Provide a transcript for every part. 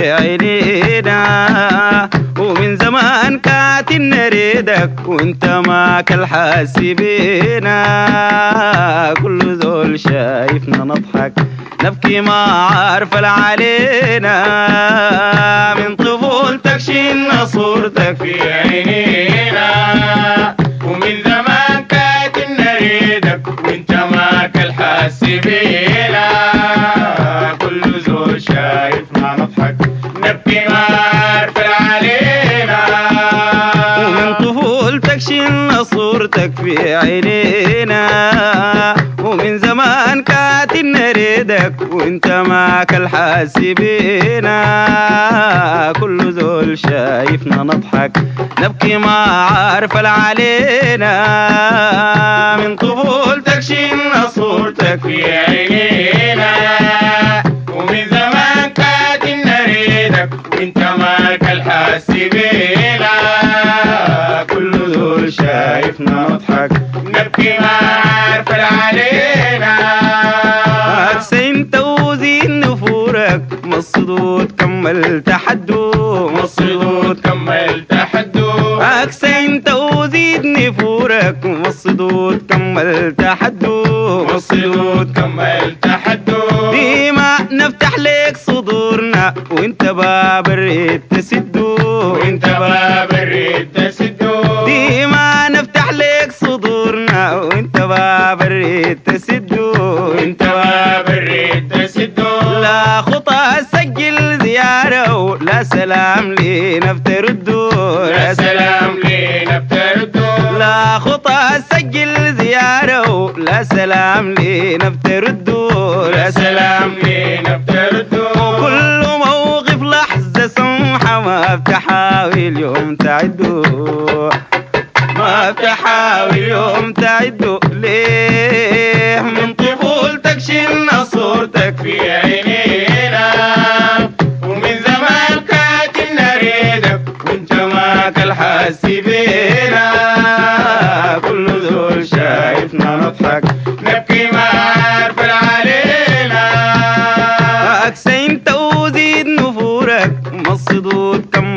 في عينينا ومن زمان كات نريدك وانت ماك الحاس بينا كل زول شايفنا نضحك نبكي ما عارف علينا من طفولتك شلنا صورتك في عينينا. شلنا صورتك في عينينا. ومن زمان كاتب نريدك وإنت معك الحاس بينا كل زول شايفنا نضحك نبكي ما عارف علينا. من طفولتك شلنا صورتك في عينينا. كمل تحدو مصدود كمل تحدو أكسين توزيد نفورك مصدود كمل تحدو مصدود كمل تحدو ديما نفتح لك صدورنا. وانت باب الريد تسدو وانت باب ولا سلام لينا بتردو يا سلام لينا بتردو لا خطى سجل زيارة. ولا سلام لينا بتردو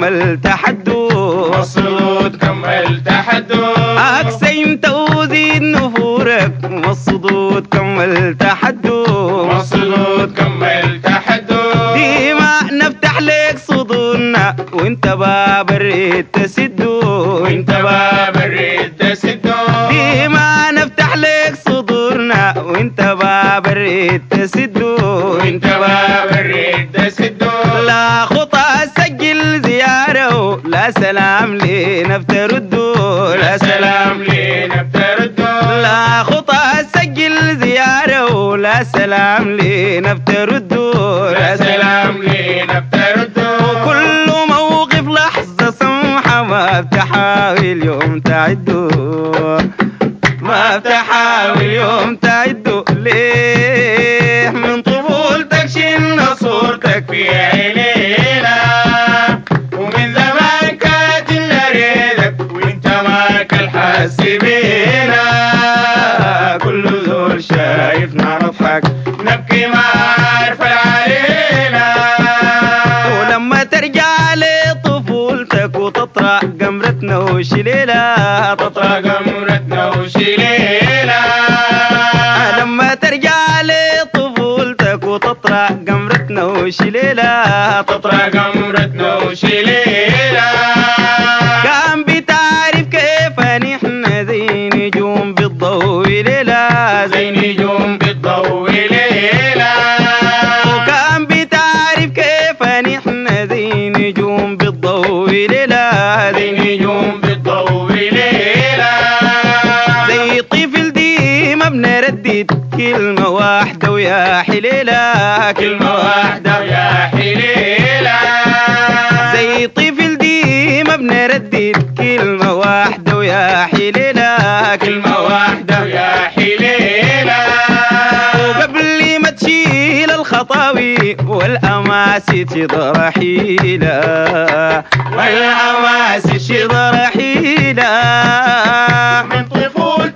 كمل تحدو مصدود كمل تحدو أكسين توزيد نفورك مصدود كمل تحدو مصدود كمل تحدو ديما نفتح لك صدورنا وانت باب الريد تسدو وانت باب الريد تسدو ديما نفتح لك صدورنا وانت باب الريد تسدو وانت باب الريد سلام لينا بتردو لا سلام لينا بتردو لا خطى سجل زيارة ولا سلام لينا بتردو لا سلام لينا بتردو كل موقف لحظة سمحة ما بتحاول يوم تعدو. ما بتحاول يوم تعدو. ليه؟ ماك الحاس بينا كل زول شايفنا نضحك نبكي ما عارف علينا ولما ترجع لطفولتك وتطرح قمرتنا وشليلة تطرى قمرتنا وشليلة لما ترجع لطفولتك وتطرح قمرتنا وشليلة تطرى قمرتنا وشليلة كلمة واحدة ويا حليلة زي طفل ديما بنردد كلمة واحدة ويا حليلة كلمة واحدة ويا حليلة وقبل ما تشيل الخطاوي والأماسي تضر حيلة والأماسي تضر حيلة من طفولتك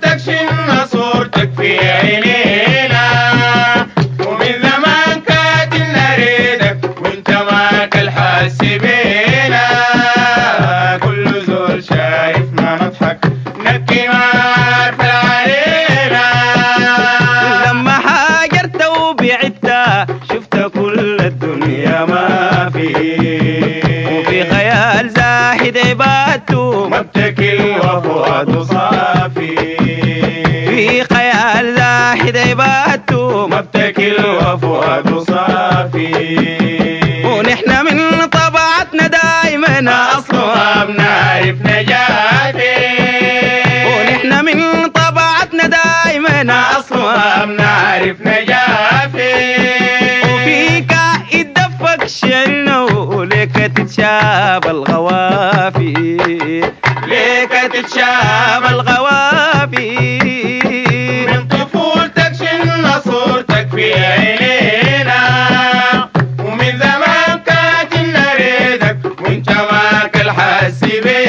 وفي خيال زاهد عبادته مبتكل وفؤاد صافي. في خيال زاهد عبادته مبتكل وفؤاد صافي. باب الغوافي من طفولتك شلنا صورتك في عينينا. ومن زمان كانت نريدك وانت ماك الحاسبين.